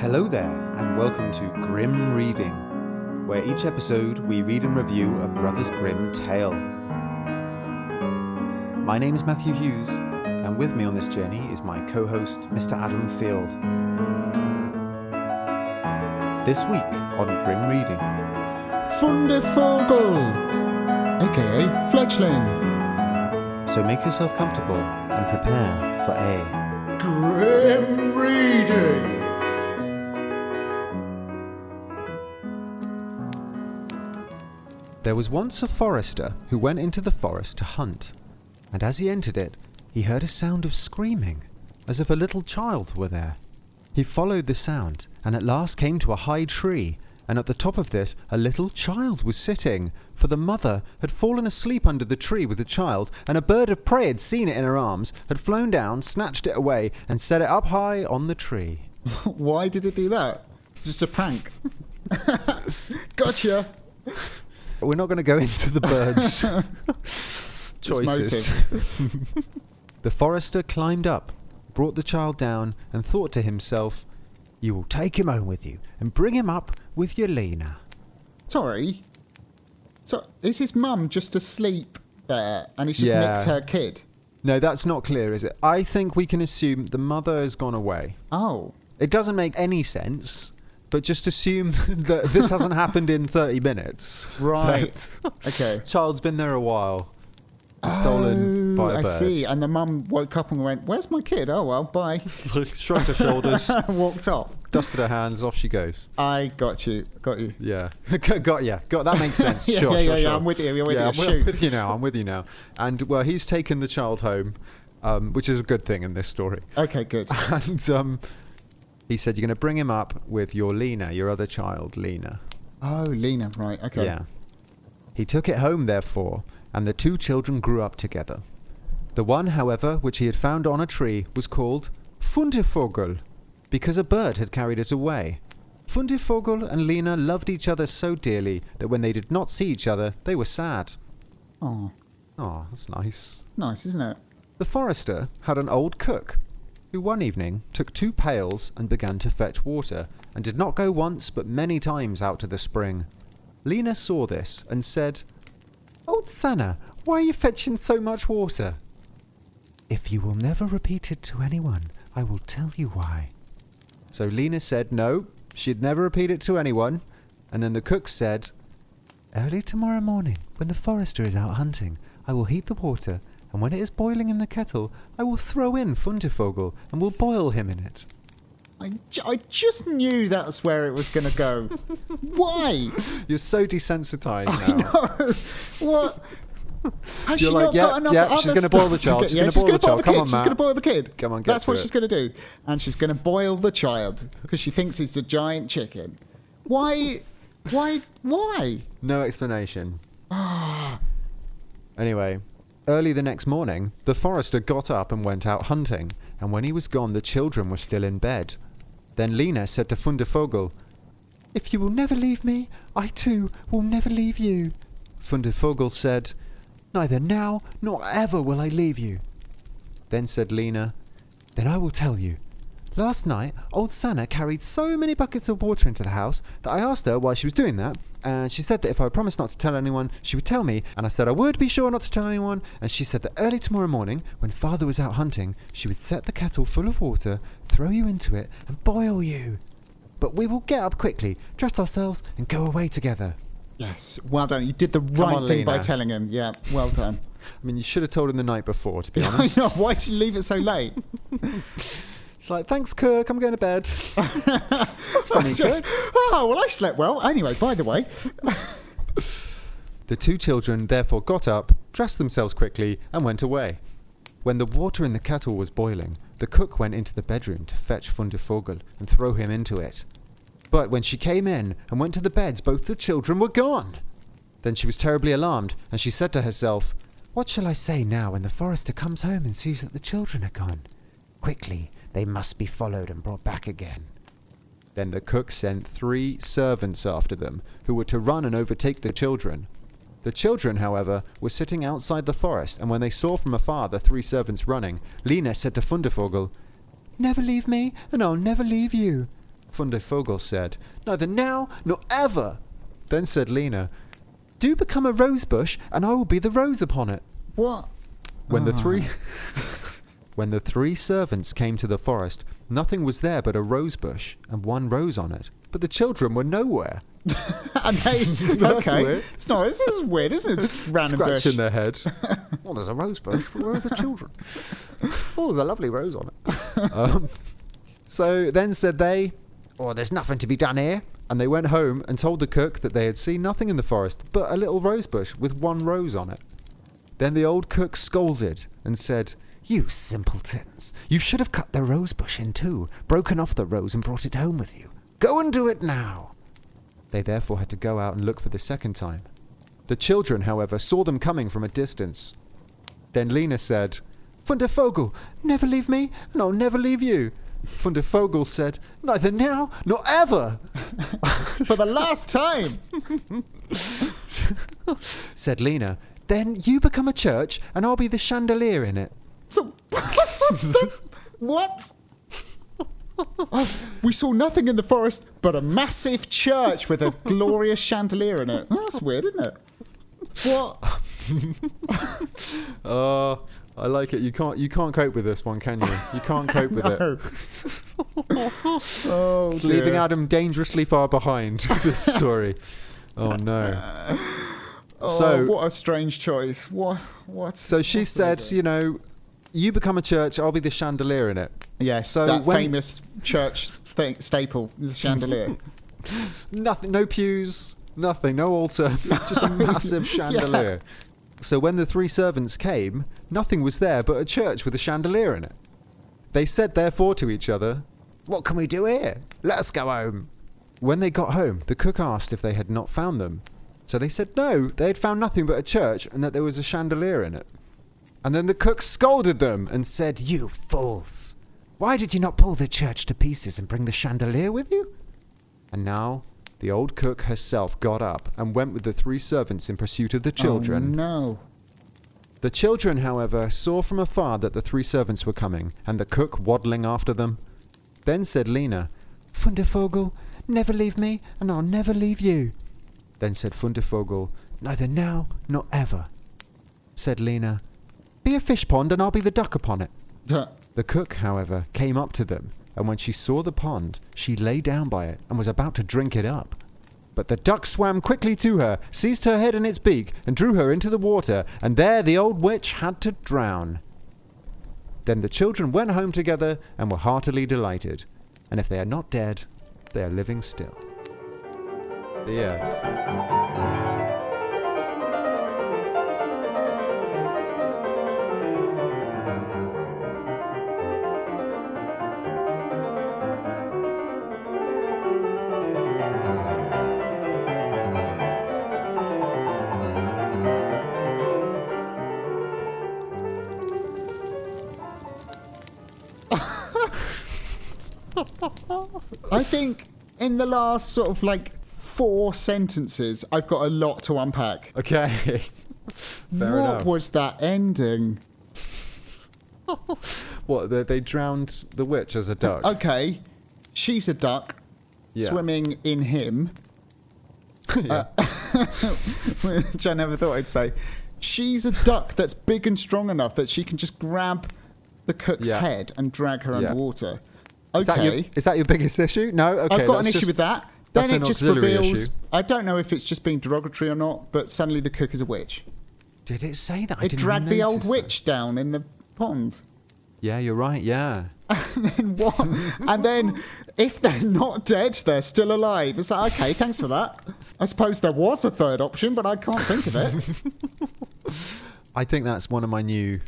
Hello there, and welcome to Grim Reading, where each episode we read and review a Brothers Grimm tale. My name is Matthew Hughes, and with me on this journey is my co host, Mr. Adam Field. This week on Grim Reading, Fundervogel, aka Fledgling. so make yourself comfortable and prepare for a Grim Reading. There was once a forester who went into the forest to hunt, and as he entered it, he heard a sound of screaming, as if a little child were there. He followed the sound, and at last came to a high tree, and at the top of this a little child was sitting, for the mother had fallen asleep under the tree with the child, and a bird of prey had seen it in her arms, had flown down, snatched it away, and set it up high on the tree. Why did it do that? Just a prank. gotcha. We're not going to go into the bird's choices. the forester climbed up, brought the child down, and thought to himself, You will take him home with you and bring him up with Yelena. Lena. Sorry. So is his mum just asleep there, and he's just Yeah. nicked her kid? No, that's not clear, is it? I think we can assume the mother has gone away. Oh, It doesn't make any sense, but just assume that this hasn't happened in 30 minutes. right. Okay. child's been there a while. Stolen Oh, by a I bird. I see. And the mum woke up and went, "Where's my kid? Oh well, bye." Shrugged her shoulders, Walked off. dusted her hands, off she goes. I got you. Got you. Yeah, got yeah, got that makes sense. Yeah, sure, yeah, sure, yeah, yeah, sure. I'm with you, I'm with yeah, you, I'm with you now. I'm with you now. And well, he's taken the child home, um, which is a good thing in this story. Okay, good. And um, he said, "You're going to bring him up with your Lena, your other child, Lena." Oh, Lena. Right. Okay. Yeah. He took it home, therefore, and the two children grew up together. The one, however, which he had found on a tree was called Fundervogel, because a bird had carried it away. Fundervogel and Lena loved each other so dearly that when they did not see each other, they were sad. Oh, Oh, that's nice. nice, isn't it? The forester had an old cook, who one evening took two pails and began to fetch water, and did not go once but many times out to the spring. Lena saw this and said, Old Sanna, why are you fetching so much water? If you will never repeat it to anyone, I will tell you why. So Lena said no, she'd never repeat it to anyone, and then the cook said, Early tomorrow morning, when the forester is out hunting, I will heat the water, and when it is boiling in the kettle, I will throw in Fundervogel and will boil him in it. I, I just knew that's where it was going to go. Why? You're so desensitized I now. know. What? Has You're she like, not yeah, got enough yeah, other she's gonna boil the stuff to child, she's yeah, gonna she's boil gonna the child, the come kid. on, she's Matt. going to boil the kid. Come on, get That's to what it. she's going to do. And she's going to boil the child because she thinks he's a giant chicken. Why? Why? Why? No explanation. anyway, early the next morning, the forester got up and went out hunting, and when he was gone, the children were still in bed. Then Lena said to Fundervogel, If you will never leave me, I too will never leave you. Fundervogel said, Neither now nor ever will I leave you. Then said Lena, Then I will tell you. Last night, old Sanna carried so many buckets of water into the house that I asked her why she was doing that, and she said that if I promised not to tell anyone, she would tell me, and I said I would be sure not to tell anyone, and she said that early tomorrow morning, when father was out hunting, she would set the kettle full of water, throw you into it, and boil you. But we will get up quickly, dress ourselves, and go away together. Yes. Well done. You did the right on, thing by telling him. Yeah. Well done. I mean, you should have told him the night before, to be I honest. know. Why did you leave it so late? It's like, thanks, Kirk, I'm going to bed. That's funny, Just- oh well, I slept well. Anyway, by the way, The two children therefore got up, dressed themselves quickly, and went away. When the water in the kettle was boiling, the cook went into the bedroom to fetch Fundervogel and throw him into it. But when she came in and went to the beds, both the children were gone. Then she was terribly alarmed, and she said to herself, What shall I say now when the forester comes home and sees that the children are gone? Quickly, they must be followed and brought back again. Then the cook sent three servants after them, who were to run and overtake the children. The children, however, were sitting outside the forest, and when they saw from afar the three servants running, Lena said to Fundervogel, Never leave me, and I'll never leave you. Fundevogel said, Neither now nor ever. Then said Lena, Do become a rose bush, and I will be the rose upon it. What? When the Ah. three When the three servants came to the forest, nothing was there but a rose bush and one rose on it. But the children were nowhere. And they, okay. weird. It's not. This is weird, isn't it? It's just random bush. Scratching their head. well, there's a rose bush, but where are the children? oh, there's a lovely rose on it. um, so then said they, Oh, there's nothing to be done here. And they went home and told the cook that they had seen nothing in the forest but a little rose bush with one rose on it. Then the old cook scolded and said, You simpletons! You should have cut the rose bush in two, broken off the rose, and brought it home with you. Go and do it now! They therefore had to go out and look for the second time. The children, however, saw them coming from a distance. Then Lena said, Fundevogel, never leave me, and I'll never leave you. Fundevogel said, Neither now nor ever. For the last time. Said Lena, Then you become a church, and I'll be the chandelier in it. So, what? Oh, we saw nothing in the forest but a massive church with a glorious chandelier in it. That's weird, isn't it? What? Oh, I like it. You can't you can't cope with this one, can you? You can't cope with it. No. oh, It's leaving. Adam dangerously far behind this story. Oh no. Oh, So- what a strange choice. What? What? So she what said, you know, you become a church, I'll be the chandelier in it. Yes, so that when- famous church thing, staple, the chandelier. Nothing, no pews, nothing, no altar, just a massive chandelier. So when the three servants came, nothing was there but a church with a chandelier in it. They said therefore to each other, What can we do here? Let us go home. When they got home, the cook asked if they had not found them. So they said no, they had found nothing but a church and that there was a chandelier in it. And then the cook scolded them and said, You fools! Why did you not pull the church to pieces and bring the chandelier with you? And now the old cook herself got up and went with the three servants in pursuit of the oh, children. Oh, no. The children, however, saw from afar that the three servants were coming, and the cook waddling after them. Then said Lena, Fundevogel, never leave me, and I'll never leave you. Then said Fundevogel, Neither now nor ever. Said Lena, Be a fish pond, and I'll be the duck upon it. The cook, however, came up to them, and when she saw the pond, she lay down by it and was about to drink it up. But the duck swam quickly to her, seized her head in its beak, and drew her into the water, and there the old witch had to drown. Then the children went home together and were heartily delighted. And if they are not dead, they are living still. The end. I think in the last sort of like four sentences, I've got a lot to unpack. Okay. Fair what enough. was that ending? What, they, they drowned the witch as a uh, duck? Okay, she's a duck Yeah. swimming in him, Yeah. Uh, which I never thought I'd say. She's a duck that's big and strong enough that she can just grab the cook's Yeah. head and drag her Yeah. Underwater. Is, that your, is that your biggest issue? No? Okay. I've got an that's issue just- with that. Then it just reveals. issue. I don't know if it's just being derogatory or not, but suddenly the cook is a witch. Did it say that? I It didn't dragged the old notice that. witch down in the pond. Yeah, you're right. Yeah. and then what? and then if they're not dead, they're still alive. It's like, okay, thanks for that. I suppose there was a third option, but I can't think of it. I think that's one of my new.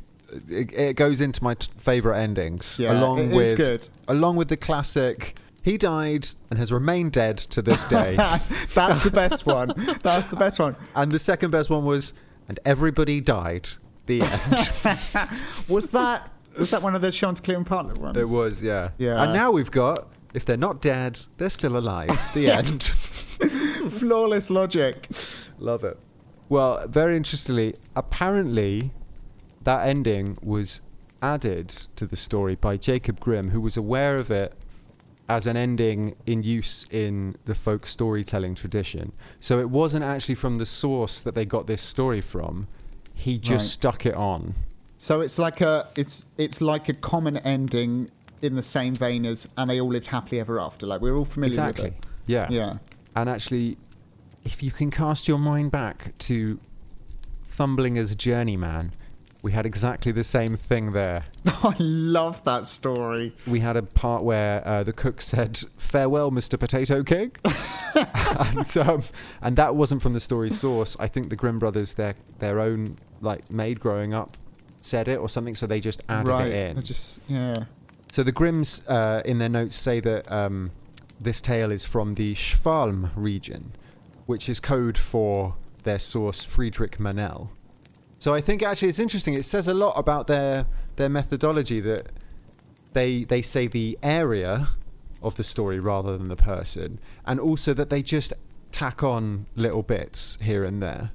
It, it goes into my t- favorite endings, Yeah, along it is with good. along with the classic. He died and has remained dead to this day. That's the best one. That's the best one. and the second best one was, and everybody died. The end. Was that was that one of the Sean Clear and Partner ones? it was, yeah. Yeah. And now we've got, if they're not dead, they're still alive. The end. flawless logic. Love it. Well, very interestingly, apparently that ending was added to the story by Jacob Grimm, who was aware of it as an ending in use in the folk storytelling tradition. So it wasn't actually from the source that they got this story from. He just Right. stuck it on. So it's like a it's it's like a common ending in the same vein as and they all lived happily ever after. Like we're all familiar Exactly. with it. Yeah. yeah. And actually, if you can cast your mind back to Thumbling as Journeyman, we had exactly the same thing there. I love that story. We had a part where uh, the cook said, "Farewell, Mr. Potato King," and, um, and that wasn't from the story's source. I think the Grimm brothers, their their own like maid growing up, said it or something, so they just added right. it in. I just yeah. So the Grimms, uh, in their notes, say that um, this tale is from the Schwalm region, which is code for their source Friederike Mannel. So I think actually it's interesting. It says a lot about their their methodology that they they say the area of the story rather than the person, and also that they just tack on little bits here and there.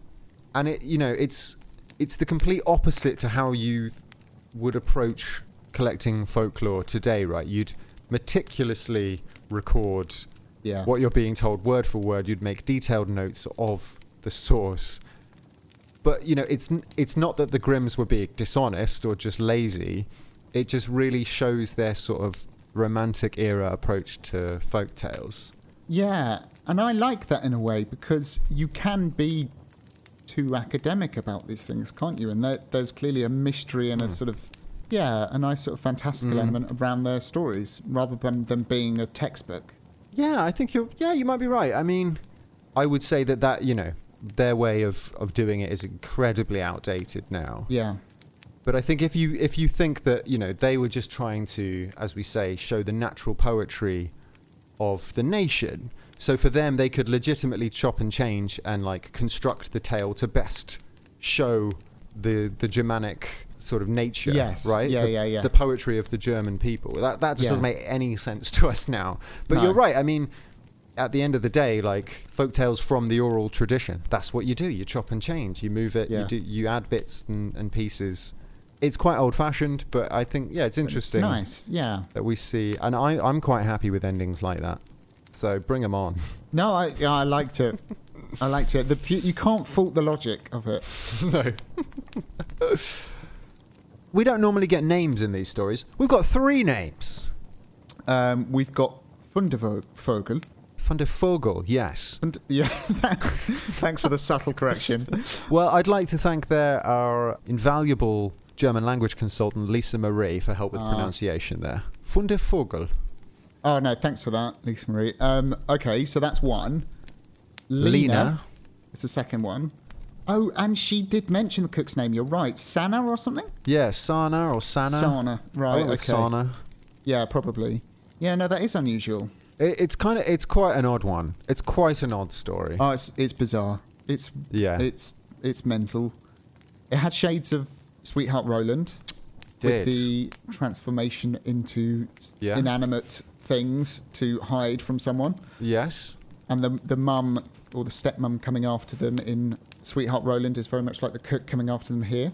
And it you know it's it's the complete opposite to how you would approach collecting folklore today, right? You'd meticulously record Yeah. what you're being told word for word. You'd make detailed notes of the source. But you know, it's it's not that the Grimms were being dishonest or just lazy. It just really shows their sort of romantic era approach to folk tales. Yeah, and I like that in a way because you can be too academic about these things, can't you? And there, there's clearly a mystery and a sort of yeah, a nice sort of fantastical Mm. element around their stories rather than them being a textbook. Yeah, I think you're. Yeah, you might be right. I mean, I would say that that you know their way of of doing it is incredibly outdated now. Yeah, But I think if you if you think that you know they were just trying to, as we say, show the natural poetry of the nation. So for them, they could legitimately chop and change and like construct the tale to best show the the Germanic sort of nature. Yes. Right. Yeah, the, yeah, yeah. The poetry of the German people. That that just Yeah. doesn't make any sense to us now. But No. you're right. I mean. At the end of the day, like folk tales from the oral tradition, that's what you do. You chop and change. You move it. Yeah. You do. You add bits and, and pieces it's quite old fashioned, but I think yeah, it's interesting nice. Yeah. that we see, and I I'm quite happy with endings like that. So bring them on. No, I yeah, I liked it. I liked it. The you can't fault the logic of it. no. we don't normally get names in these stories. We've got three names. Um, we've got Fundervogel. Van der Vogel, yes. And yeah, thanks for the subtle correction. Well, I'd like to thank there our invaluable German language consultant Lisa Marie for help with Ah. pronunciation there. Van der Vogel. Oh no, thanks for that, Lisa Marie. Um, okay, so that's one. Lena, Lena. is the second one. Oh, and she did mention the cook's name. You're right, Sana or something. Yeah, Sana or Sana. Sana, right? with Okay. Sana. Yeah, probably. Yeah, no, that is unusual. It, it's kind of it's quite an odd one. It's quite an odd story. Oh, it's it's bizarre. It's yeah, it's it's mental. It had shades of Sweetheart Roland with the transformation into yeah. inanimate things to hide from someone, yes. and the the mum or the stepmom coming after them in Sweetheart Roland is very much like the cook coming after them here.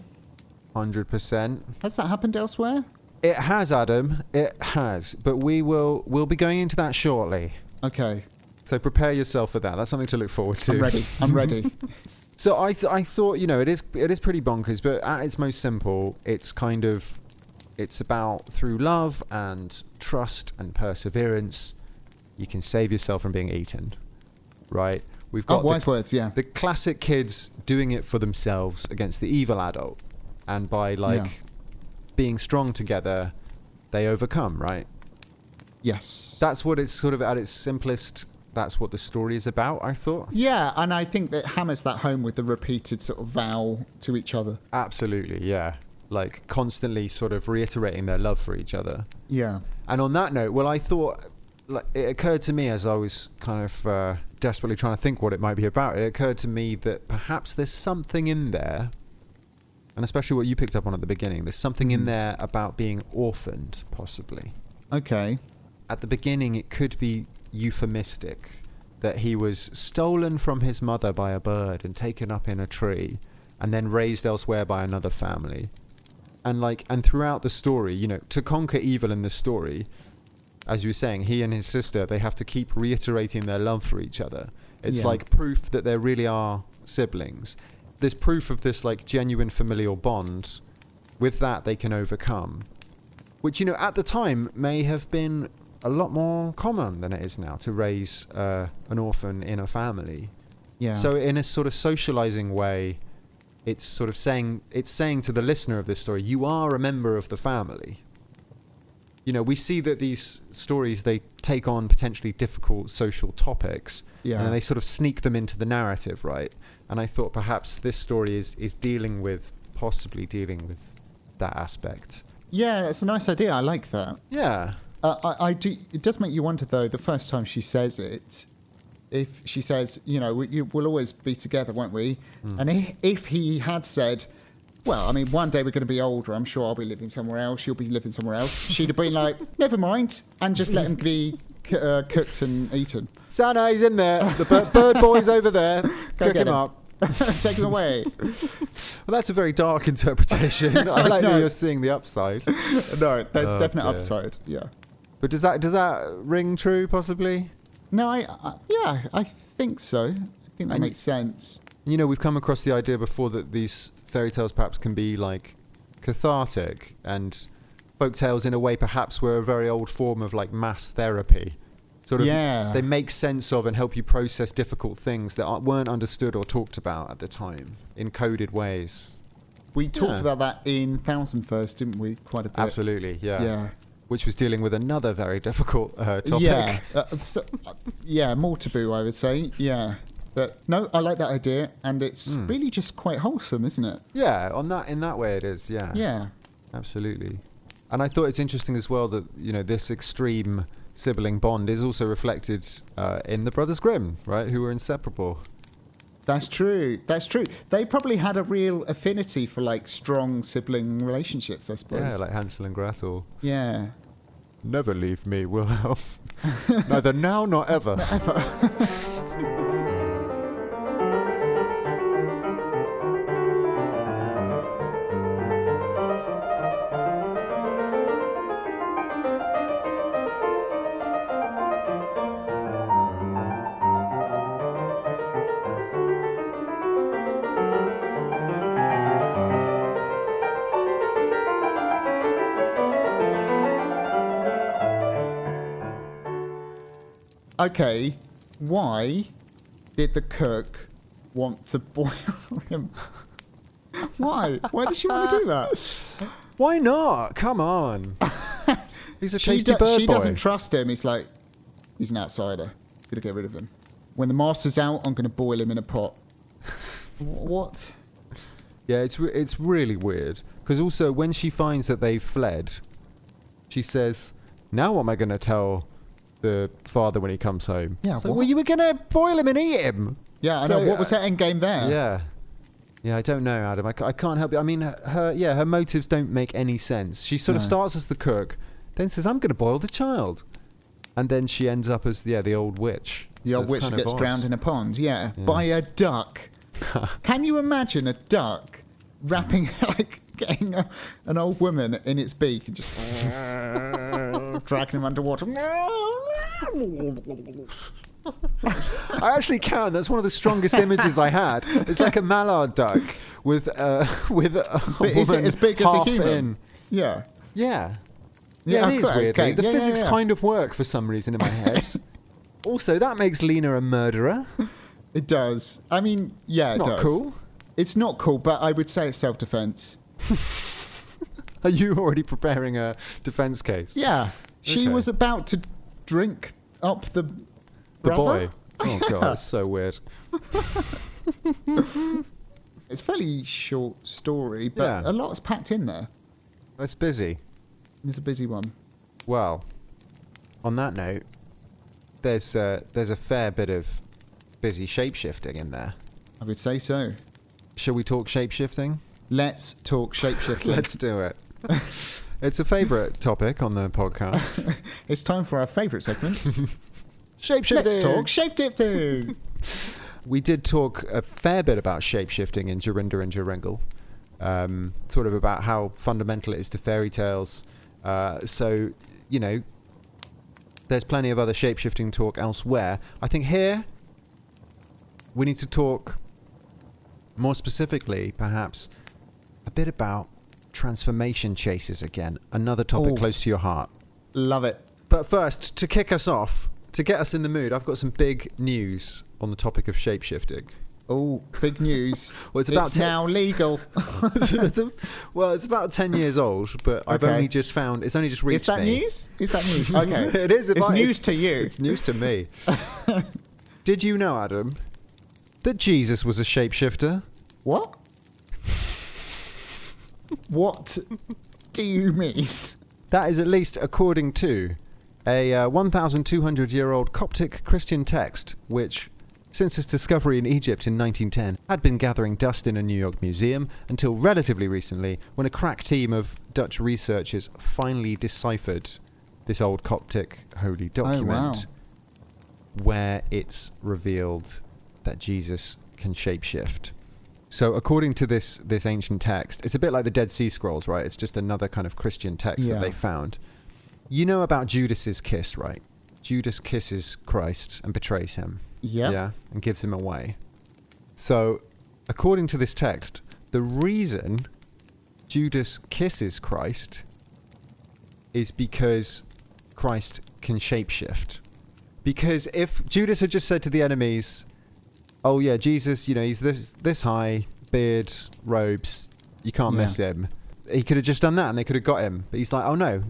Hundred percent. Has that happened elsewhere? It has, Adam. It has. But we will we'll be going into that shortly. Okay, So prepare yourself for that. That's something to look forward to. I'm ready. I'm ready. So I th- I thought you know it is it is pretty bonkers, but at its most simple, it's kind of it's about through love and trust and perseverance, you can save yourself from being eaten, right? We've oh, got the words. Yeah. the classic kids doing it for themselves against the evil adult and by like Yeah. Being strong together they overcome right Yes. that's what it's sort of at its simplest that's what the story is about i thought Yeah, and I think that hammers that home with the repeated sort of vow to each other. absolutely yeah like constantly sort of reiterating their love for each other Yeah. and on that note well i thought like it occurred to me as i was kind of uh, desperately trying to think what it might be about it occurred to me that perhaps there's something in there and especially what you picked up on at the beginning there's something in Mm. there about being orphaned possibly Okay. at the beginning it could be euphemistic that he was stolen from his mother by a bird and taken up in a tree and then raised elsewhere by another family and like and throughout the story you know to conquer evil in the story as you were saying, he and his sister, they have to keep reiterating their love for each other. It's Yeah. like proof that there really are siblings. There's proof of this like genuine familial bond. With that, they can overcome. Which, you know, at the time may have been a lot more common than it is now to raise uh, an orphan in a family. Yeah. So in a sort of socializing way, it's sort of saying it's saying to the listener of this story, you are a member of the family. You know, we see that these stories they take on potentially difficult social topics yeah. and they sort of sneak them into the narrative, right? And I thought perhaps this story is is dealing with possibly dealing with that aspect. yeah, it's a nice idea. I like that. Yeah. Uh, I, I do. It does make you wonder, though. The first time she says it, if she says, "You know, we, you, we'll always be together, won't we?" Hmm. And if, if he had said, "Well, I mean, one day we're going to be older. I'm sure I'll be living somewhere else. You'll be living somewhere else," she'd have been like, "Never mind," and just let him be c- uh, cooked and eaten. Santa, he's in there. The bird, bird boy's over there. Cook get him him. up. Take him away. Well, that's a very dark interpretation. I I like that know. you're seeing the upside. no, there's Oh, definite dear. upside. Yeah. But does that does that ring true? Possibly. No, I, I yeah, I think so. I think that And- makes sense. You know, we've come across the idea before that these fairy tales perhaps can be like cathartic, and folk tales, in a way, perhaps were a very old form of like mass therapy. Sort of, Yeah. they make sense of and help you process difficult things that weren't understood or talked about at the time in coded ways. We talked Yeah. about that in Thousand Furs, didn't we? Quite a bit. Absolutely, yeah. Yeah. Which was dealing with another very difficult uh, topic. Yeah. Uh, so, uh, yeah, more taboo, I would say. Yeah. But no, I like that idea, and it's Hmm. really just quite wholesome, isn't it? Yeah, on that in that way it is. Yeah. Yeah. Absolutely. And I thought it's interesting as well that you know this extreme sibling bond is also reflected uh, in the Brothers Grimm, right? Who were inseparable. That's true. That's true. They probably had a real affinity for like strong sibling relationships, I suppose. Yeah, like Hansel and Gretel. yeah. Never leave me, Wilhelm. Neither now nor ever. Okay. Why did the cook want to boil him? Why? Why did she want to do that? Why not? Come on. He's a she tasty bird she boy. doesn't trust him. He's like, he's an outsider. Gonna get rid of him. When the master's out, I'm gonna boil him in a pot. What? Yeah, it's re- it's really weird because also when she finds that they've fled, she says, "Now what am I going to tell the father when he comes home?" Yeah, what? well, you were going to boil him and eat him. Yeah, I So, know. What was uh, her end game there? Yeah. Yeah, I don't know, Adam. I, I can't help it. I mean, her, yeah, her motives don't make any sense. She sort of starts as the cook, then says, "I'm going to boil the child," and then she ends up as yeah, the old witch. The So old witch gets odd. drowned in a pond. Yeah, Yeah. by a duck. Can you imagine a duck wrapping like getting a, an old woman in its beak and just dragging him underwater? I actually can. That's one of the strongest images I had. It's like a mallard duck with uh, with a But is it as big as a human? in. Yeah. Yeah. Yeah, Yeah, it is okay, weirdly. okay. The Yeah, yeah, physics yeah. kind of work for some reason in my head. also, that makes Lena a murderer. It does. I mean, yeah, it Not does. cool. It's not cool, but I would say it's self-defense. Are you already preparing a defense case? Yeah, she Okay. was about to drink up the The brother. boy. Oh god, it's so weird. It's a fairly short story, but Yeah. a lot's packed in there. It's busy. It's a busy one. Well, on that note, there's uh, there's a fair bit of busy shapeshifting in there. I would say so. Shall we talk shapeshifting? Let's talk shapeshifting. Let's do it. It's a favourite topic on the podcast. It's time for our favourite segment. Shapeshifting. Let's talk shapeshifting. We did talk a fair bit about shapeshifting in Jorinda and Joringel, um, sort of about how fundamental it is to fairy tales. Uh, so, you know, There's plenty of other shapeshifting talk elsewhere. I think here we need to talk more specifically, perhaps, a bit about transformation chases again. Another topic Oh. close to your heart. Love it. But first, to kick us off, to get us in the mood, I've got some big news on the topic of shapeshifting. Oh, big news. Well, it's about it's ten- now legal. Well, it's about ten years old, but I've only just found it's only just reached Is that me. news? Is that news? Okay. it is. It's I- news to you. It's news to me. Did you know, Adam, that Jesus was a shapeshifter? What? What do you mean? That is at least according to a uh, 1,200 year old Coptic Christian text, which, since its discovery in Egypt in 1910, had been gathering dust in a New York museum until relatively recently, when a crack team of Dutch researchers finally deciphered this old Coptic holy document, wow. where it's revealed that Jesus can shapeshift. So, according to this this ancient text, it's a bit like the Dead Sea Scrolls, right? It's just another kind of Christian text Yeah. that they found. You know about Judas's kiss, right? Judas kisses Christ and betrays him. Yep. Yeah, and gives him away. So, according to this text, the reason Judas kisses Christ is because Christ can shapeshift. Because if Judas had just said to the enemies, "Oh yeah, Jesus, you know, he's this this high, beard, robes, you can't Yeah. miss him." He could have just done that and they could have got him. But he's like, "Oh no,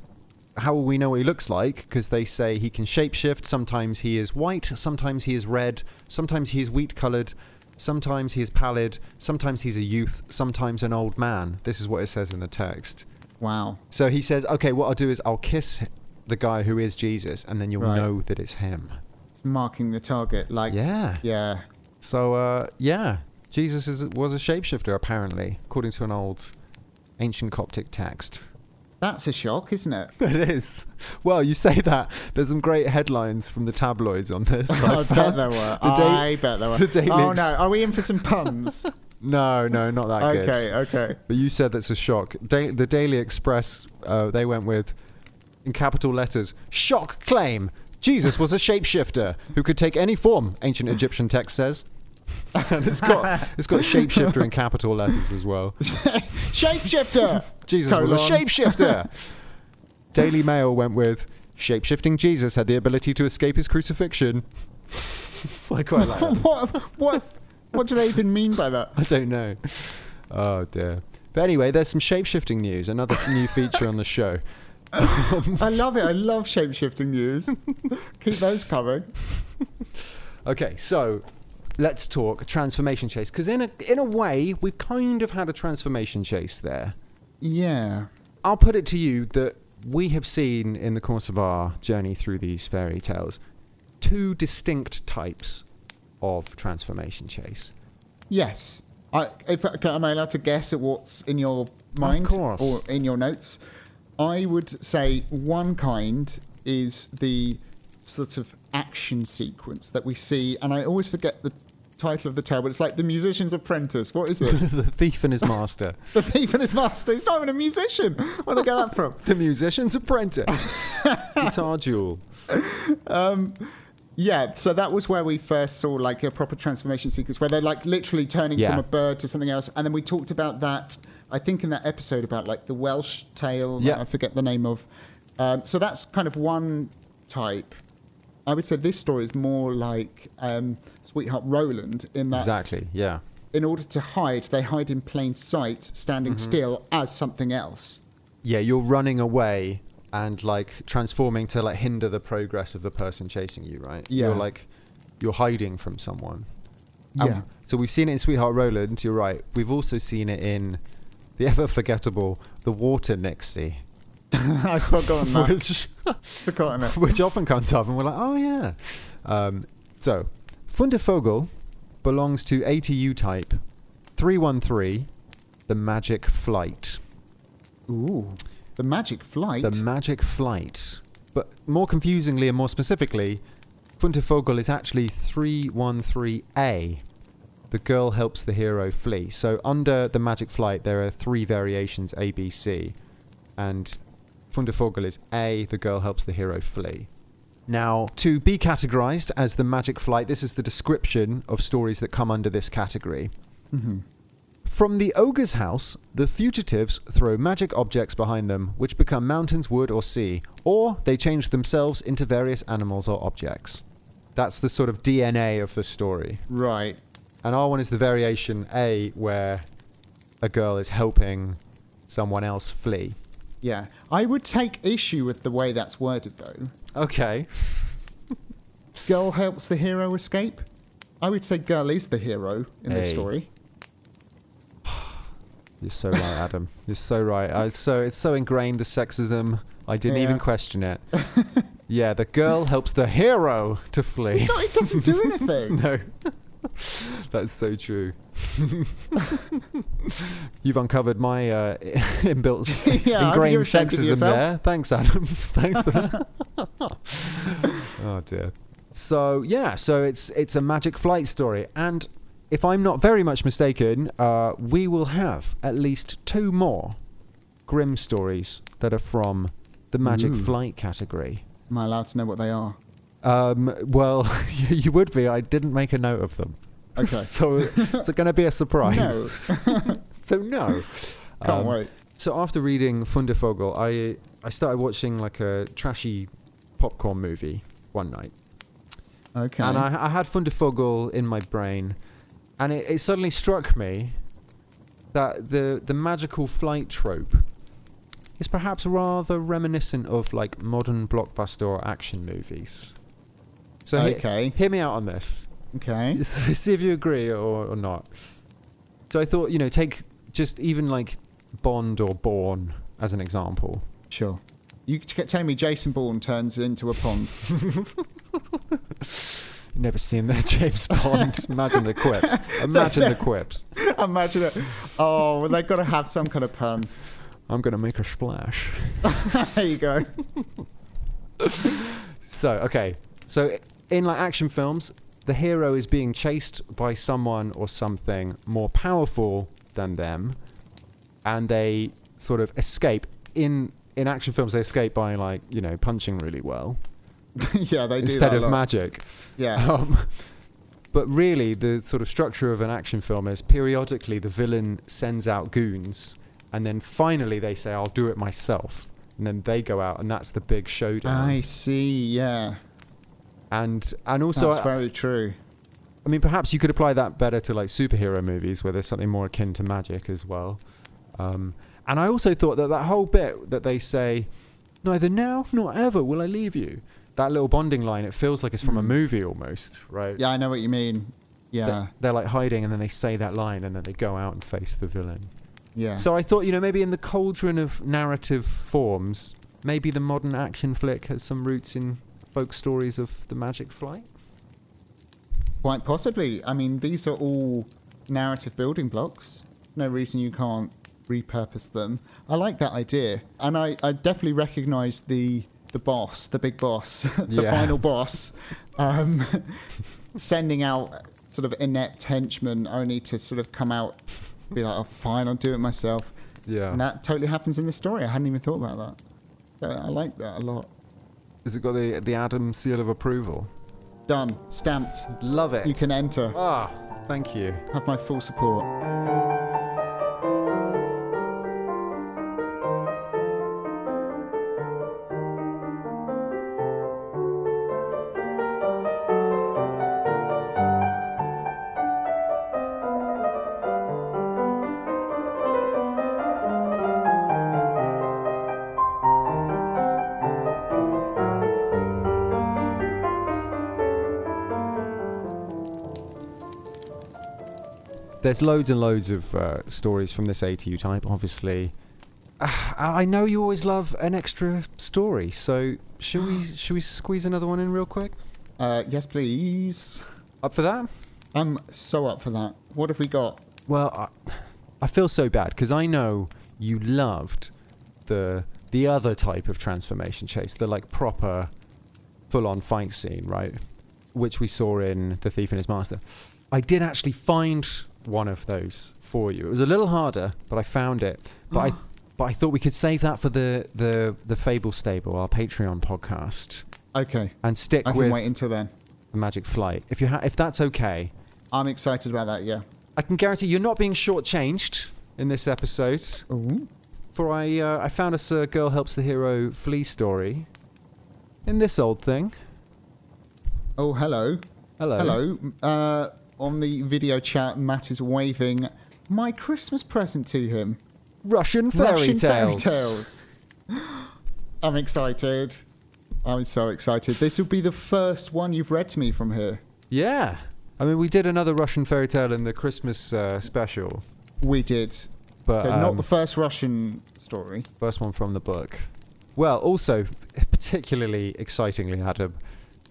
how will we know what he looks like? Because they say he can shapeshift. Sometimes he is white, sometimes he is red, sometimes he is wheat colored, sometimes he is pallid, sometimes he's a youth, sometimes an old man. This is what it says in the text. Wow. So he says, okay, what I'll do is I'll kiss the guy who is Jesus, and then you'll Right. know that it's him. Marking the target. Like, yeah. yeah. So, uh, yeah, Jesus is, was a shapeshifter, apparently, according to an old ancient Coptic text. That's a shock, isn't it? It is. Well, you say that. There's some great headlines from the tabloids on this. I I bet there were. The day- I bet there were. the Daily oh no, are we in for some puns? No, no, not that good. okay, okay. But you said that's a shock. Da- the Daily Express, uh, they went with, in capital letters, shock claim. Jesus was a shapeshifter who could take any form, ancient Egyptian text says. And it's got it's got shapeshifter in capital letters as well. Shapeshifter. Jesus was a shapeshifter. Daily Mail went with shapeshifting Jesus had the ability to escape his crucifixion. I quite like that. what? What? What do they even mean by that? I don't know. Oh dear. But anyway, there's some shapeshifting news, another new feature on the show. I love it. I love shapeshifting news. Keep those coming. Okay, so let's talk transformation chase because in a in a way we've kind of had a transformation chase there. Yeah. I'll put it to you that we have seen in the course of our journey through these fairy tales two distinct types of transformation chase. Yes. I, if, am I allowed to guess at what's in your mind course. or in your notes? I would say one kind is the sort of action sequence that we see, and I always forget the title of the tale, but it's like the musician's apprentice. What is it? the thief and his master. the thief and his master. He's not even a musician. Where did I get that from? the musician's apprentice. Guitar duel. Yeah, so that was where we first saw like a proper transformation sequence where they're like literally turning Yeah. from a bird to something else. And then we talked about that, I think, in that episode about like the Welsh tale. Yeah. I forget the name of. Um, so that's kind of one type. I would say this story is more like um, Sweetheart Roland in that Exactly. Yeah. in order to hide, they hide in plain sight, standing Mm-hmm. still as something else. Yeah, you're running away and like transforming to like hinder the progress of the person chasing you, right? Yeah. You're like you're hiding from someone. And Yeah. So we've seen it in Sweetheart Roland, you're right. We've also seen it in the ever forgettable The Water Nixie. I've forgotten that. which forgotten it. which often comes up and we're like, oh yeah. Um, so Fundevogel belongs to ATU type 313, the Magic Flight. Ooh, the magic flight. The Magic Flight. But more confusingly and more specifically, Fundevogel is actually 313A. The girl helps the hero flee. So under the Magic Flight, there are three variations A, B, C. And Fundevogel is A, the girl helps the hero flee. Now, to be categorized as the magic flight, this is the description of stories that come under this category. Mm-hmm. From the ogre's house, the fugitives throw magic objects behind them, which become mountains, wood, or sea, or they change themselves into various animals or objects. That's the sort of DNA of the story. Right. And our one is the variation A, where a girl is helping someone else flee. Yeah. I would take issue with the way that's worded, though. Okay. Girl helps the hero escape. I would say girl is the hero in this story. You're so right, Adam. You're so right. I, so it's so ingrained the sexism. I didn't Yeah. even question it. yeah, the girl helps the hero to flee. It's not, it doesn't do anything. no, that's so true. You've uncovered my uh, inbuilt yeah, ingrained you're ashamed of sexism there. Thanks, Adam. Thanks for that. oh dear. So yeah, so it's it's a magic flight story, and if I'm not very much mistaken, uh, we will have at least two more Grimm stories that are from the magic Ooh. flight category. Am I allowed to know what they are? Um, well, you would be. I didn't make a note of them. Okay. so it's going to be a surprise. No. so no. Can't Um, wait. So after reading Fundevogel, I I started watching like a trashy popcorn movie one night, Okay. and I, I had Fundevogel in my brain, and it, it suddenly struck me that the the magical flight trope is perhaps rather reminiscent of like modern blockbuster or action movies. So he- okay. hear me out on this. Okay. See if you agree or, or not. So I thought, you know, take just even like Bond or Bourne as an example. Sure. You kept telling me Jason Bourne turns into a pond. Never seen that James Bond. Imagine the quips. Imagine the quips. Imagine it. Oh, well, they've got to have some kind of pun. I'm gonna make a splash. there you go. So okay, so in like action films, the hero is being chased by someone or something more powerful than them, and they sort of escape. In in action films, they escape by like you know punching really well yeah, they do instead of lot. magic. Yeah. Um, but really, the sort of structure of an action film is periodically the villain sends out goons, and then finally they say, "I'll do it myself," and then they go out, and that's the big showdown. I see. Yeah. And and also, That's I, very true. I mean, perhaps you could apply that better to like superhero movies where there's something more akin to magic as well. Um, and I also thought that that whole bit that they say, "Neither now nor ever will I leave you." That little bonding line, it feels like it's from a Mm. movie almost, right? Yeah, I know what you mean. Yeah. They're, they're like hiding, and then they say that line, and then they go out and face the villain. Yeah. So I thought, you know, maybe in the cauldron of narrative forms, maybe the modern action flick has some roots in folk stories of the magic flight. Quite possibly. I mean, these are all narrative building blocks. No reason you can't repurpose them. I like that idea, and I, I definitely recognise the the boss, the big boss, the Yeah. final boss, um, sending out sort of inept henchmen only to sort of come out, be like, "Oh, fine, I'll do it myself." Yeah. And that totally happens in the story. I hadn't even thought about that. So I like that a lot. Has it got the the Adam seal of approval? Done. Stamped. Love it. You can enter. Ah, thank you. Have my full support. There's loads and loads of uh, stories from this ATU type, obviously. Ah, I I know you always love an extra story, so should we should we squeeze another one in real quick? Uh, yes, please. Up for that? I'm so up for that. What have we got? Well, I, I feel so bad because I know you loved the the other type of transformation chase, the like proper full-on fight scene, right? Which we saw in The Thief and His Master. I did actually find one of those for you. It was a little harder, but I found it. But I but I thought we could save that for the the the Fable Stable, our Patreon podcast. Okay. and stick I can with wait until then. the magic flight. If you ha- if that's okay, I'm excited about that, yeah. I can guarantee you're not being shortchanged in this episode. Ooh. For I uh, I found us a girl helps the hero flee story in this old thing. Oh, hello. Hello. Hello. Uh, on the video chat, Matt is waving my Christmas present to him. Russian fairy Russian tales. fairy tales. I'm excited. I'm so excited. This will be the first one you've read to me from here. Yeah. I mean, we did another Russian fairy tale in the Christmas uh, special, We did. but So um, not the first Russian story. first one from the book. Well, also particularly excitingly, Adam,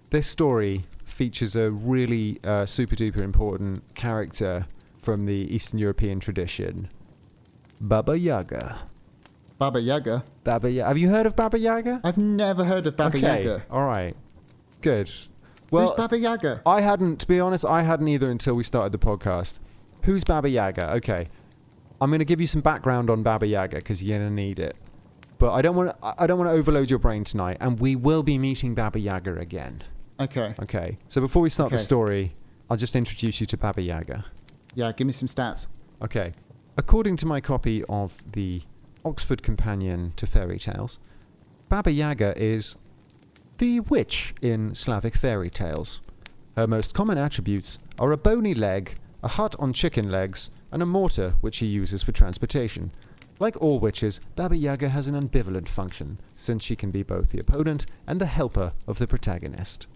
this story features a really uh, super duper important character from the Eastern European tradition, Baba Yaga. Baba Yaga. Baba Yaga. Have you heard of Baba Yaga? I've never heard of Baba okay. Yaga. All right. Good. Well, Who's Baba Yaga? I hadn't, to be honest, I hadn't either until we started the podcast. Who's Baba Yaga? Okay. I'm going to give you some background on Baba Yaga because you're going to need it. But I don't want to I don't want to overload your brain tonight and we will be meeting Baba Yaga again. Okay. Okay. So before we start the story, I'll just introduce you to Baba Yaga. Yeah, give me some stats. Okay. According to my copy of the Oxford Companion to Fairy Tales, Baba Yaga is the witch in Slavic fairy tales. Her most common attributes are a bony leg, a hut on chicken legs, and a mortar which she uses for transportation. Like all witches, Baba Yaga has an ambivalent function, since she can be both the opponent and the helper of the protagonist.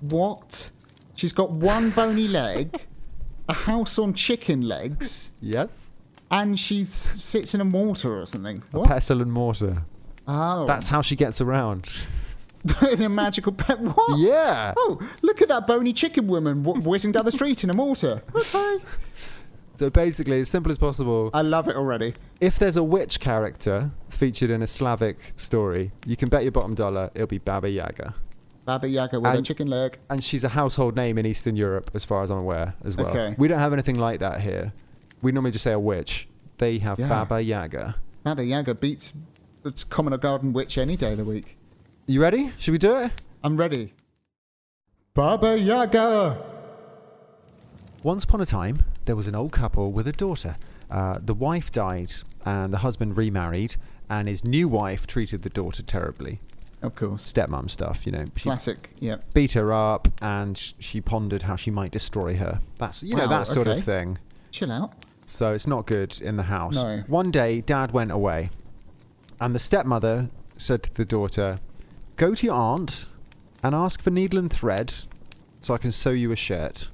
What? She's got one bony leg, a house on chicken legs, Yes? and she s- sits in a mortar or something. A What? pestle and mortar. Oh, That's how she gets around. in a magical pet. What? Yeah! Oh, look at that bony chicken woman wh- whizzing down the street in a mortar. Okay. So basically, as simple as possible, I love it already. if there's a witch character featured in a Slavic story, you can bet your bottom dollar it'll be Baba Yaga. Baba Yaga with a chicken leg. And she's a household name in Eastern Europe, as far as I'm aware, as well. Okay. We don't have anything like that here. We normally just say a witch. They have Yeah. Baba Yaga. Baba Yaga beats its common or garden witch any day of the week. You ready? Should we do it? I'm ready. Baba Yaga! Once upon a time, there was an old couple with a daughter. Uh, the wife died, and the husband remarried, and his new wife treated the daughter terribly. Of course. Stepmom stuff, you know. She Classic, yep. beat her up, and sh- she pondered how she might destroy her. That's you know Wow, that sort okay. of thing. Chill out. So it's not good in the house. No. One day, Dad went away, and the stepmother said to the daughter, "Go to your aunt and ask for needle and thread, so I can sew you a shirt."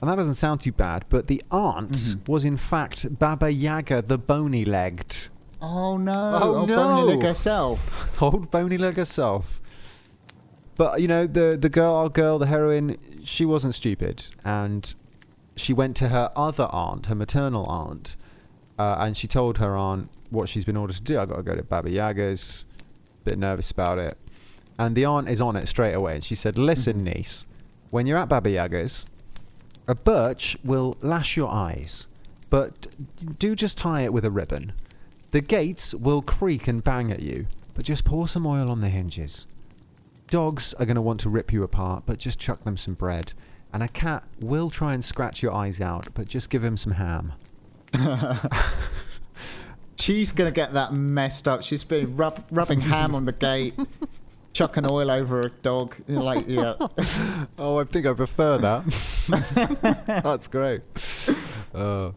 And that doesn't sound too bad, but the aunt Mhm. was in fact Baba Yaga, the bony-legged, Oh no! Oh, Bony no. leg herself. old bony-leg herself. But you know, the the girl, our girl, the heroine, she wasn't stupid, and she went to her other aunt, her maternal aunt, uh, and she told her aunt what she's been ordered to do. I got to go to Baba Yaga's. Bit nervous about it, and the aunt is on it straight away. And she said, "Listen, Mhm. niece, when you're at Baba Yaga's, a birch will lash your eyes, but do just tie it with a ribbon. The gates will creak and bang at you, but just pour some oil on the hinges. Dogs are going to want to rip you apart, but just chuck them some bread. And a cat will try and scratch your eyes out, but just give him some ham. She's gonna get that messed up. She's been rub- rubbing ham on the gate, chucking oil over a dog. Like, yeah. Oh, I think I prefer that. That's great. Uh,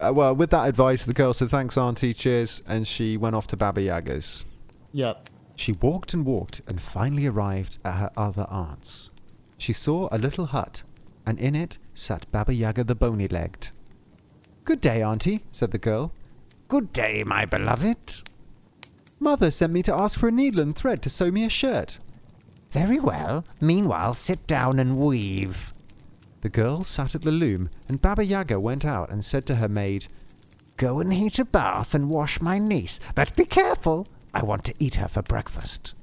uh, well, with that advice, the girl said, Thanks, Auntie, cheers. And she went off to Baba Yaga's. Yep. She walked and walked and finally arrived at her other aunt's. She saw a little hut, and in it sat Baba Yaga the bony legged. Good day, Auntie, said the girl. Good day, my beloved. Mother sent me to ask for a needle and thread to sew me a shirt. Very well. Meanwhile, sit down and weave. The girl sat at the loom, and Baba Yaga went out and said to her maid, Go and heat a bath and wash my niece, but be careful. I want to eat her for breakfast.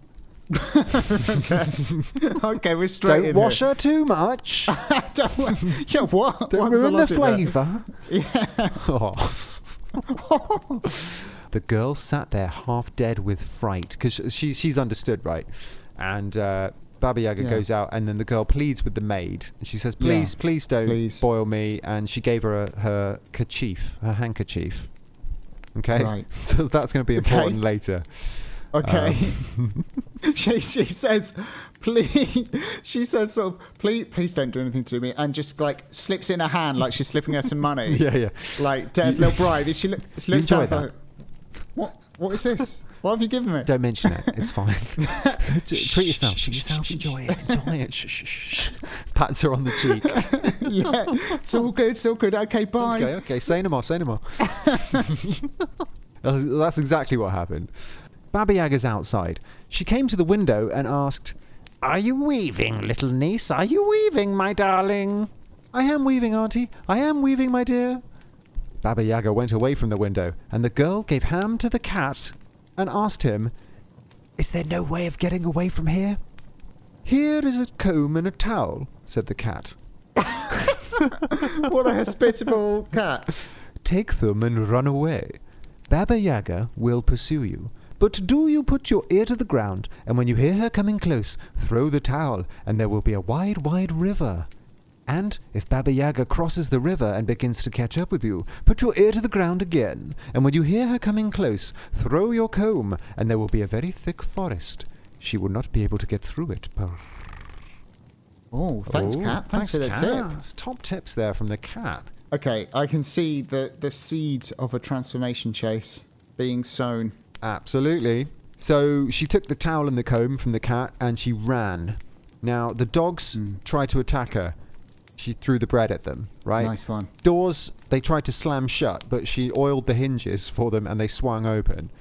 okay, we're straight Don't in wash here. her too much. Don't yeah, what? Don't What's ruin the, there? flavour. Oh. the girl sat there half dead with fright because she, she's understood, right? And uh, Baba Yaga Yeah. goes out, and then the girl pleads with the maid, and she says, "Please, please don't Please. boil me." And she gave her a, her kerchief, her handkerchief. Okay, Right. so that's going to be Okay. important later. Okay. Um, she she says, please. She says sort of, please, please don't do anything to me, and just like slips in her hand like she's slipping her some money, yeah, yeah. like Dad's little bride. And she, look, she looks enjoy down that? like, what? What is this? What have you given me? Don't mention it. It's fine. Treat yourself. Treat yourself. Enjoy it. Enjoy it. Shh, shh, shh. Pats her on the cheek. yeah, it's all good. It's all good. Okay, bye. Okay, okay. Say no more. Say no more. that's, that's exactly what happened. Baba Yaga's outside. She came to the window and asked, Are you weaving, little niece? Are you weaving, my darling? I am weaving, auntie. I am weaving, my dear. Baba Yaga went away from the window, and the girl gave ham to the cat and asked him, Is there no way of getting away from here? Here is a comb and a towel, said the cat. What a hospitable cat. Take them and run away. Baba Yaga will pursue you. But do you put your ear to the ground, and when you hear her coming close, throw the towel, and there will be a wide, wide river. And if Baba Yaga crosses the river and begins to catch up with you, put your ear to the ground again, and when you hear her coming close, throw your comb, and there will be a very thick forest. She will not be able to get through it. Purr. Oh, thanks, Oh, cat. Thanks, for the cat. tip. Top tips there from the cat. Okay, I can see the the seeds of a transformation chase being sown. Absolutely. So she took the towel and the comb from the cat and she ran. Now, the dogs hmm. tried to attack her. She threw the bread at them, right? Nice one. Doors, they tried to slam shut, but she oiled the hinges for them and they swung open.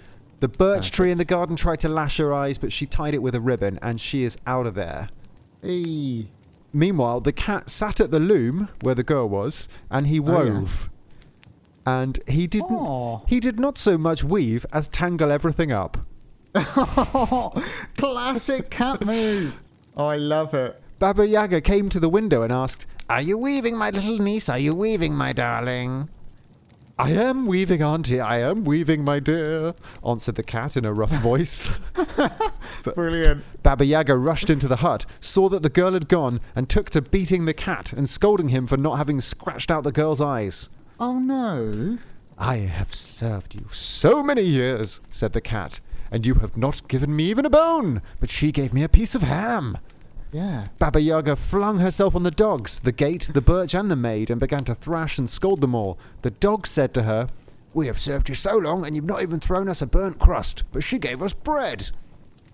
The birch tree in the garden tried to lash her eyes, but she tied it with a ribbon and she is out of there. Eee. Meanwhile, the cat sat at the loom where the girl was and he Oh, yeah. wove. And he didn't Aw. he did not so much weave as tangle everything up. Classic cat move. Oh, I love it. Baba Yaga came to the window and asked, Are you weaving, my little niece? Are you weaving, my darling? I am weaving, auntie. I am weaving, my dear, answered the cat in a rough voice. Brilliant. Baba Yaga rushed into the hut, saw that the girl had gone, and took to beating the cat and scolding him for not having scratched out the girl's eyes. Oh no. I have served you so many years, said the cat, and you have not given me even a bone, but she gave me a piece of ham. Yeah. Baba Yaga flung herself on the dogs, the gate, the birch, and the maid, and began to thrash and scold them all. The dogs said to her, We have served you so long, and you've not even thrown us a burnt crust, but she gave us bread.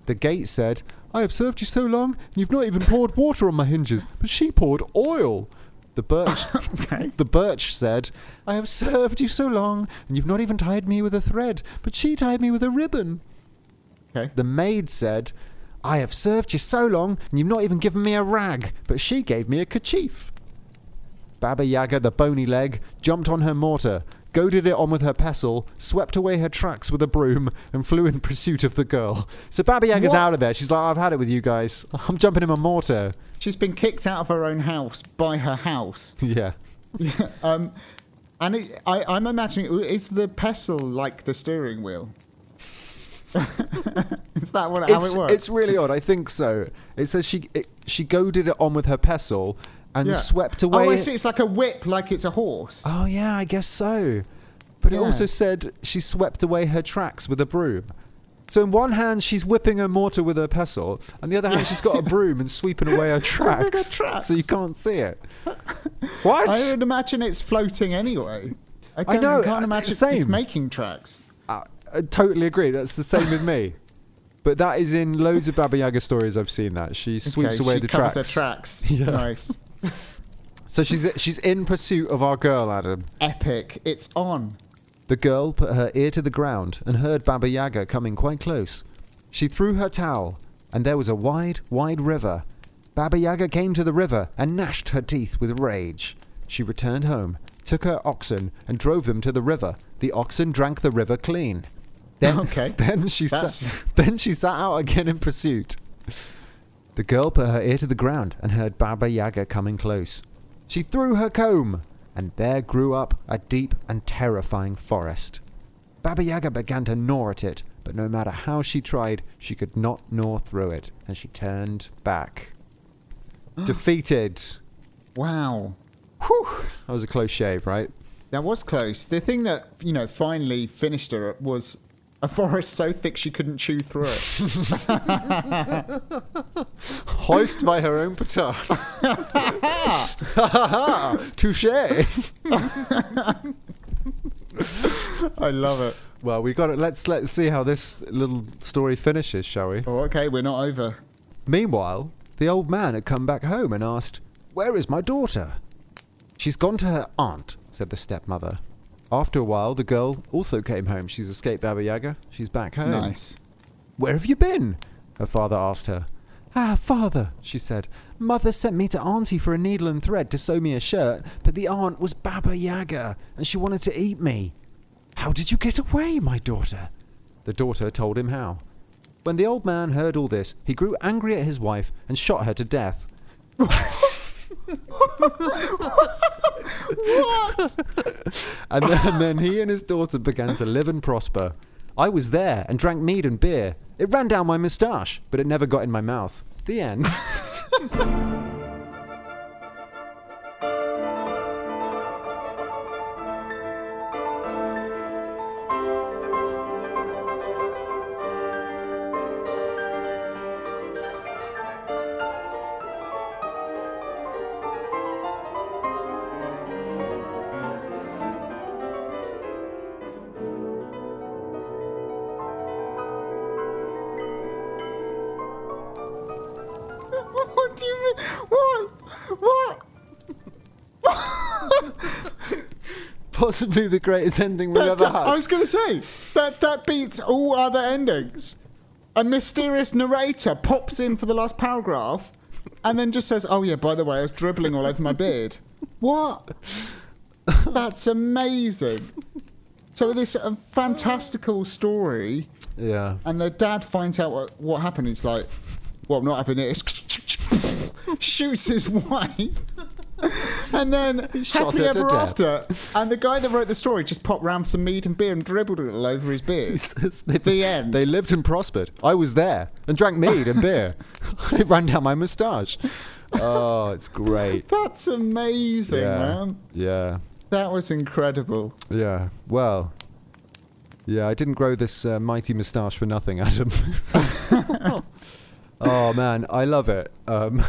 The gate said, I have served you so long, and you've not even poured water on my hinges, but she poured oil. The birch, Okay. the birch said, I have served you so long, and you've not even tied me with a thread, but she tied me with a ribbon. Okay. The maid said, I have served you so long, and you've not even given me a rag, but she gave me a kerchief. Baba Yaga, the bony leg, jumped on her mortar, goaded it on with her pestle, swept away her tracks with a broom, and flew in pursuit of the girl. So Baba Yaga's What? out of there. She's like, I've had it with you guys. I'm jumping in my mortar. She's been kicked out of her own house by her house. yeah. Yeah. Um, and it, I, I'm imagining is the pestle like the steering wheel? is that what how It's, it works? it's really odd. I think so. It says she it, she goaded it on with her pestle and Yeah. swept away. Oh, I see. It's like a whip, like it's a horse. Oh yeah, I guess so. But it also said she swept away her tracks with a broom. So in one hand she's whipping her mortar with her pestle, and the other hand she's got a broom and sweeping away her tracks, tracks. so you can't see it. What? I would imagine it's floating anyway. I, don't, know, I can't uh, imagine it's making tracks. I, totally agree. That's the same with me. But that is in loads of Baba Yaga stories I've seen that she sweeps Okay, away she the tracks. her tracks. Yeah. Nice. So she's she's in pursuit of our girl, Adam. Epic. It's on. The girl put her ear to the ground and heard Baba Yaga coming quite close. She threw her towel, and there was a wide, wide river. Baba Yaga came to the river and gnashed her teeth with rage. She returned home, took her oxen, and drove them to the river. The oxen drank the river clean. Then, Okay. then she That's- sat, then she sat out again in pursuit. The girl put her ear to the ground and heard Baba Yaga coming close. She threw her comb, and there grew up a deep and terrifying forest. Baba Yaga began to gnaw at it, but no matter how she tried, she could not gnaw through it, and she turned back. Defeated. Wow. Whew. That was a close shave, right? That was close. The thing that, you know, finally finished her was a forest so thick she couldn't chew through it. Hoist by her own petard. Touche. I love it. Well, we got it. Let's let's see how this little story finishes, shall we? Oh, okay, we're not over. Meanwhile, the old man had come back home and asked, "Where is my daughter?" She's gone to her aunt," said the stepmother. After a while, the girl also came home. She's escaped Baba Yaga. She's back home. Nice. Where have you been? Her father asked her. Ah, father, she said. Mother sent me to Auntie for a needle and thread to sew me a shirt, but the aunt was Baba Yaga, and she wanted to eat me. How did you get away, my daughter? The daughter told him how. When the old man heard all this, he grew angry at his wife and shot her to death. and, then, and then he and his daughter began to live and prosper. I was there and drank mead and beer. It ran down my moustache, but it never got in my mouth. The end. Possibly the greatest ending we've That- ever had. I was going to say that that beats all other endings. A mysterious narrator pops in for the last paragraph, and then just says, "Oh yeah, by the way, I was dribbling all over my beard." What? That's amazing. So this a fantastical story, Yeah. and the dad finds out what, what happened. He's like, "Well, I'm not having this." Shoots his wife. And then shot happy ever after. And the guy that wrote the story just popped round some mead and beer and dribbled it all over his beard. they, The end. They lived and prospered. I was there and drank mead and beer. it ran down my moustache. Oh, it's great. That's amazing, yeah. man. Yeah. That was incredible. Yeah. Well. Yeah, I didn't grow this uh, mighty moustache for nothing, Adam. oh man, I love it. Um,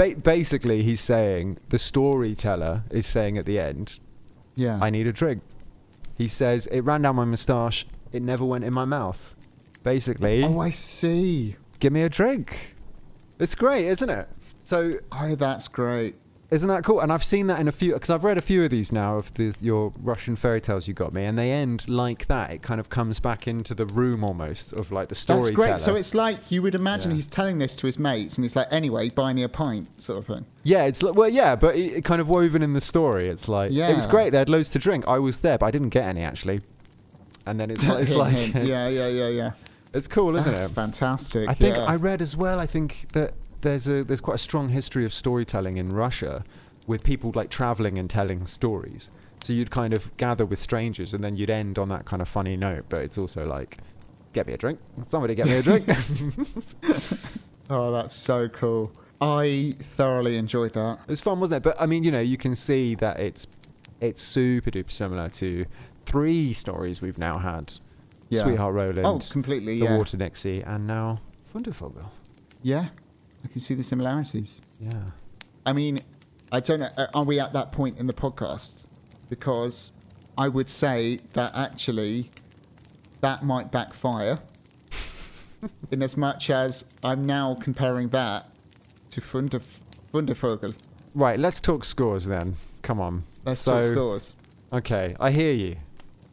ba- basically, he's saying the storyteller is saying at the end, Yeah. "I need a drink." He says it ran down my moustache. It never went in my mouth. Basically, oh, I see. give me a drink. It's great, isn't it? So Oh, that's great. Isn't that cool? And I've seen that in a few because I've read a few of these now of the, your Russian fairy tales you got me, and they end like that. It kind of comes back into the room almost of like the story. That's great. So it's like you would imagine Yeah. he's telling this to his mates, and he's like, "Anyway, buy me a pint," sort of thing. yeah, it's like, well, yeah, but it, it kind of woven in the story. It's like yeah. it was great. They had loads to drink. I was there, but I didn't get any actually. And then it's like, it's like yeah, yeah, yeah, yeah. it's cool, isn't That's it? fantastic. I think yeah. I read as well. I think that there's a there's quite a strong history of storytelling in Russia, with people like traveling and telling stories. So you'd kind of gather with strangers, and then you'd end on that kind of funny note. But it's also like, get me a drink. Somebody get me a drink. Oh, that's so cool. I thoroughly enjoyed that. it was fun, wasn't it? But I mean, you know, you can see that it's it's super duper similar to three stories we've now had: Yeah. Sweetheart Roland, Oh, completely. The Yeah. Water Nixie, and now Fundevogel. Yeah. I can see the similarities. Yeah. I mean, I don't know. uh, Are we at that point in the podcast? Because I would say that actually that might backfire. in as much as I'm now comparing that to Funderf-. Right. Let's talk scores then. Come on. Let's so, talk scores. Okay, I hear you.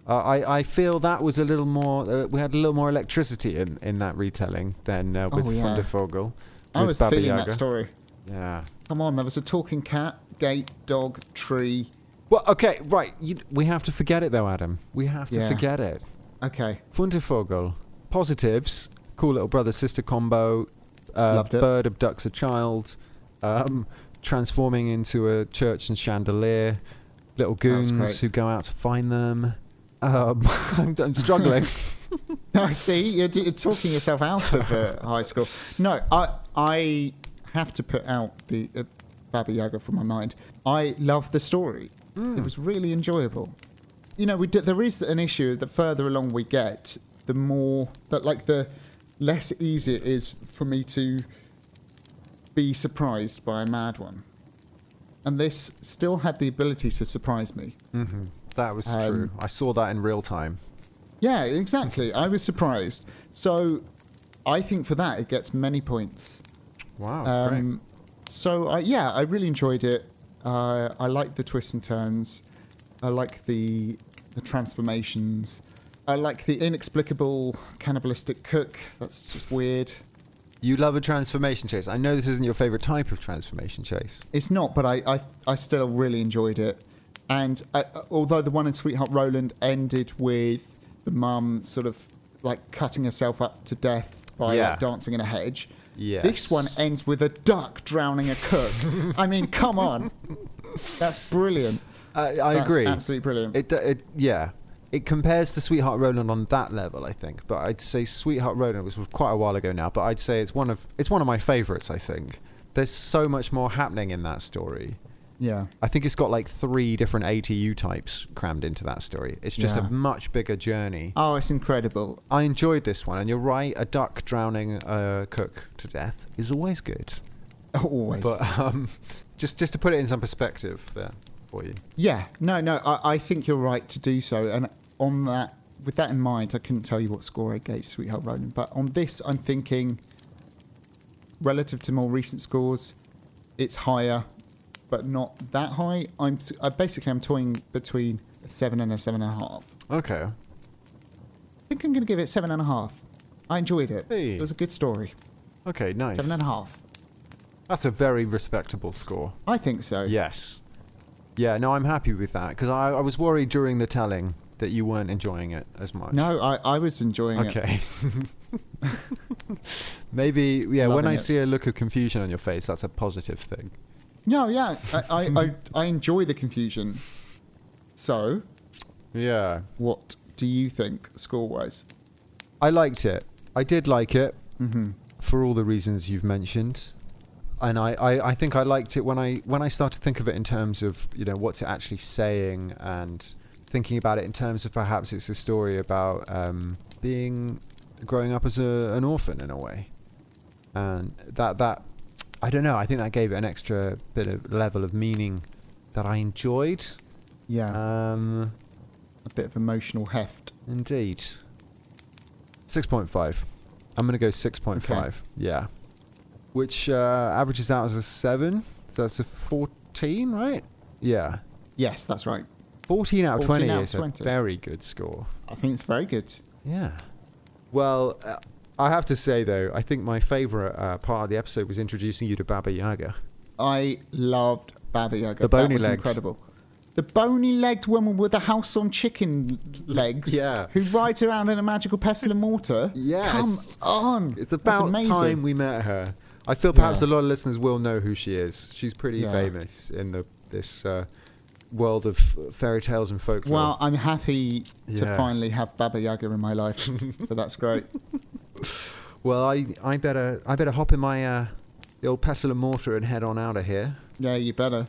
Uh, I I feel that was a little more. Uh, we had a little more electricity in, in that retelling than uh, with Oh, yeah. I was Baba feeling Yaga. that story. Yeah. Come on, there was a talking cat, gate, dog, tree. Well, okay, right. You, we have to forget it though, Adam. We have to Yeah. forget it. Okay. Fundevogel. Positives. Cool little brother sister combo. Uh, Loved it. Bird abducts a child. Um, transforming into a church and chandelier. Little goons who go out to find them. Um, I'm, I'm struggling. No, see, you're, you're talking yourself out of uh, high school. No, I I have to put out the uh, Baba Yaga from my mind. I love the story. It was really enjoyable. You know, we d- there is an issue. The further along we get, the more that like the less easy it is for me to be surprised by a mad one. And this still had the ability to surprise me. hmm That was Um, true. I saw that in real time. Yeah, exactly. I was surprised. So I think for that it gets many points. Wow, Um, so I, yeah, I really enjoyed it. Uh, I like the twists and turns. I like the the transformations. I like the inexplicable cannibalistic cook. That's just weird. You love a transformation chase. I know this isn't your favorite type of transformation chase. It's not, but I, I, I still really enjoyed it. And I, although the one in Sweetheart Roland ended with the mum sort of like cutting herself up to death by Yeah. like, dancing in a hedge, Yes. this one ends with a duck drowning a cook. I mean, come on. That's brilliant. I, I That's agree. Absolutely brilliant. It, uh, it yeah. It compares to Sweetheart Roland on that level, I think. But I'd say Sweetheart Roland was quite a while ago now. But I'd say it's one of it's one of my favorites. I think there's so much more happening in that story. Yeah. I think it's got like three different ATU types crammed into that story. It's just Yeah. a much bigger journey. Oh, it's incredible. I enjoyed this one, and you're right. A duck drowning a cook to death is always good. Always. But um, just just to put it in some perspective there for you. yeah. No, no. I, I think you're right to do so. And on that, with that in mind, I couldn't tell you what score I gave Sweetheart Roland. But on this, I'm thinking, relative to more recent scores, it's higher, but not that high. I'm I basically I'm toying between a seven and a seven and a half. Okay. I think I'm going to give it seven and a half. I enjoyed it. Hey. It was a good story. Okay. Nice. Seven and a half. That's a very respectable score. I think so. Yes. Yeah. No, I'm happy with that because I, I was worried during the telling that you weren't enjoying it as much. No, I, I was enjoying it. Okay. Maybe yeah. when I it. see a look of confusion on your face, that's a positive thing. No, yeah, I, I, I, I enjoy the confusion. So, Yeah. what do you think score wise? I liked it. I did like it Mm-hmm. for all the reasons you've mentioned. And I, I, I think I liked it when I when I started to think of it in terms of, you know, what's it actually saying and thinking about it in terms of perhaps it's a story about um, being growing up as a, an orphan in a way. And that that I don't know, I think that gave it an extra bit of level of meaning that I enjoyed. Yeah, Um, a bit of emotional heft. Indeed. 6.5. I'm going to go 6.5. Okay. Yeah. Which uh, averages out as a 7. So that's a 14, right? Yeah. Yes, that's right. 14 out of 14 20 out is 20. a very good score. I think it's very good. Yeah. Well, uh, I have to say, though, I think my favourite uh, part of the episode was introducing you to Baba Yaga. I loved Baba Yaga. The bony that was legs. incredible. The bony-legged woman with the house on chicken legs. Yeah. Who rides around in a magical pestle and mortar. Yes. Come on. It's about time we met her. I feel perhaps Yeah. a lot of listeners will know who she is. She's pretty Yeah. famous in the this uh, world of fairy tales and folklore. Well, I'm happy to finally have Baba Yaga in my life. so that's great. well, I I better I better hop in my uh, the old pestle and mortar and head on out of here, Yeah, you better.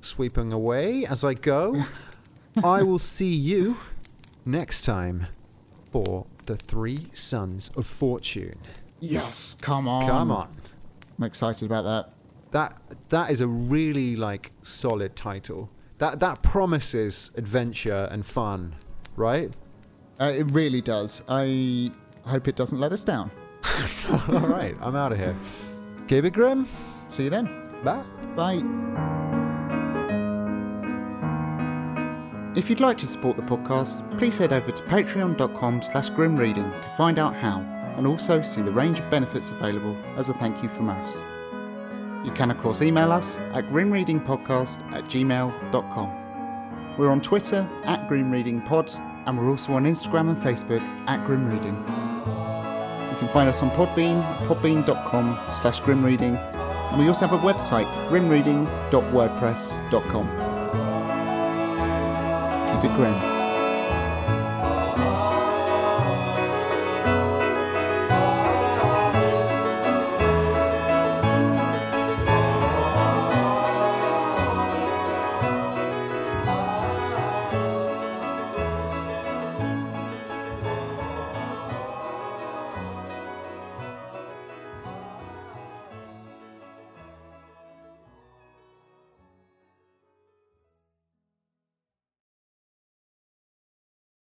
sweeping away as I go. I will see you next time for the Three Sons of Fortune. Yes, come on. Come on. I'm excited about that. That that is a really like solid title. That that promises adventure and fun, right? Uh, it really does. I hope it doesn't let us down. All right, I'm out of here. Keep it grim. See you then. Bye. Bye. If you'd like to support the podcast, please head over to patreon.com slash grimreading to find out how, and also see the range of benefits available as a thank you from us. You can of course email us at grimreadingpodcast at gmail.com. We're on Twitter at grimreadingpod, and we're also on Instagram and Facebook at grimreading. You can find us on Podbean, podbean.com slash grimreading, and we also have a website, grimreading.wordpress.com. Keep it grim.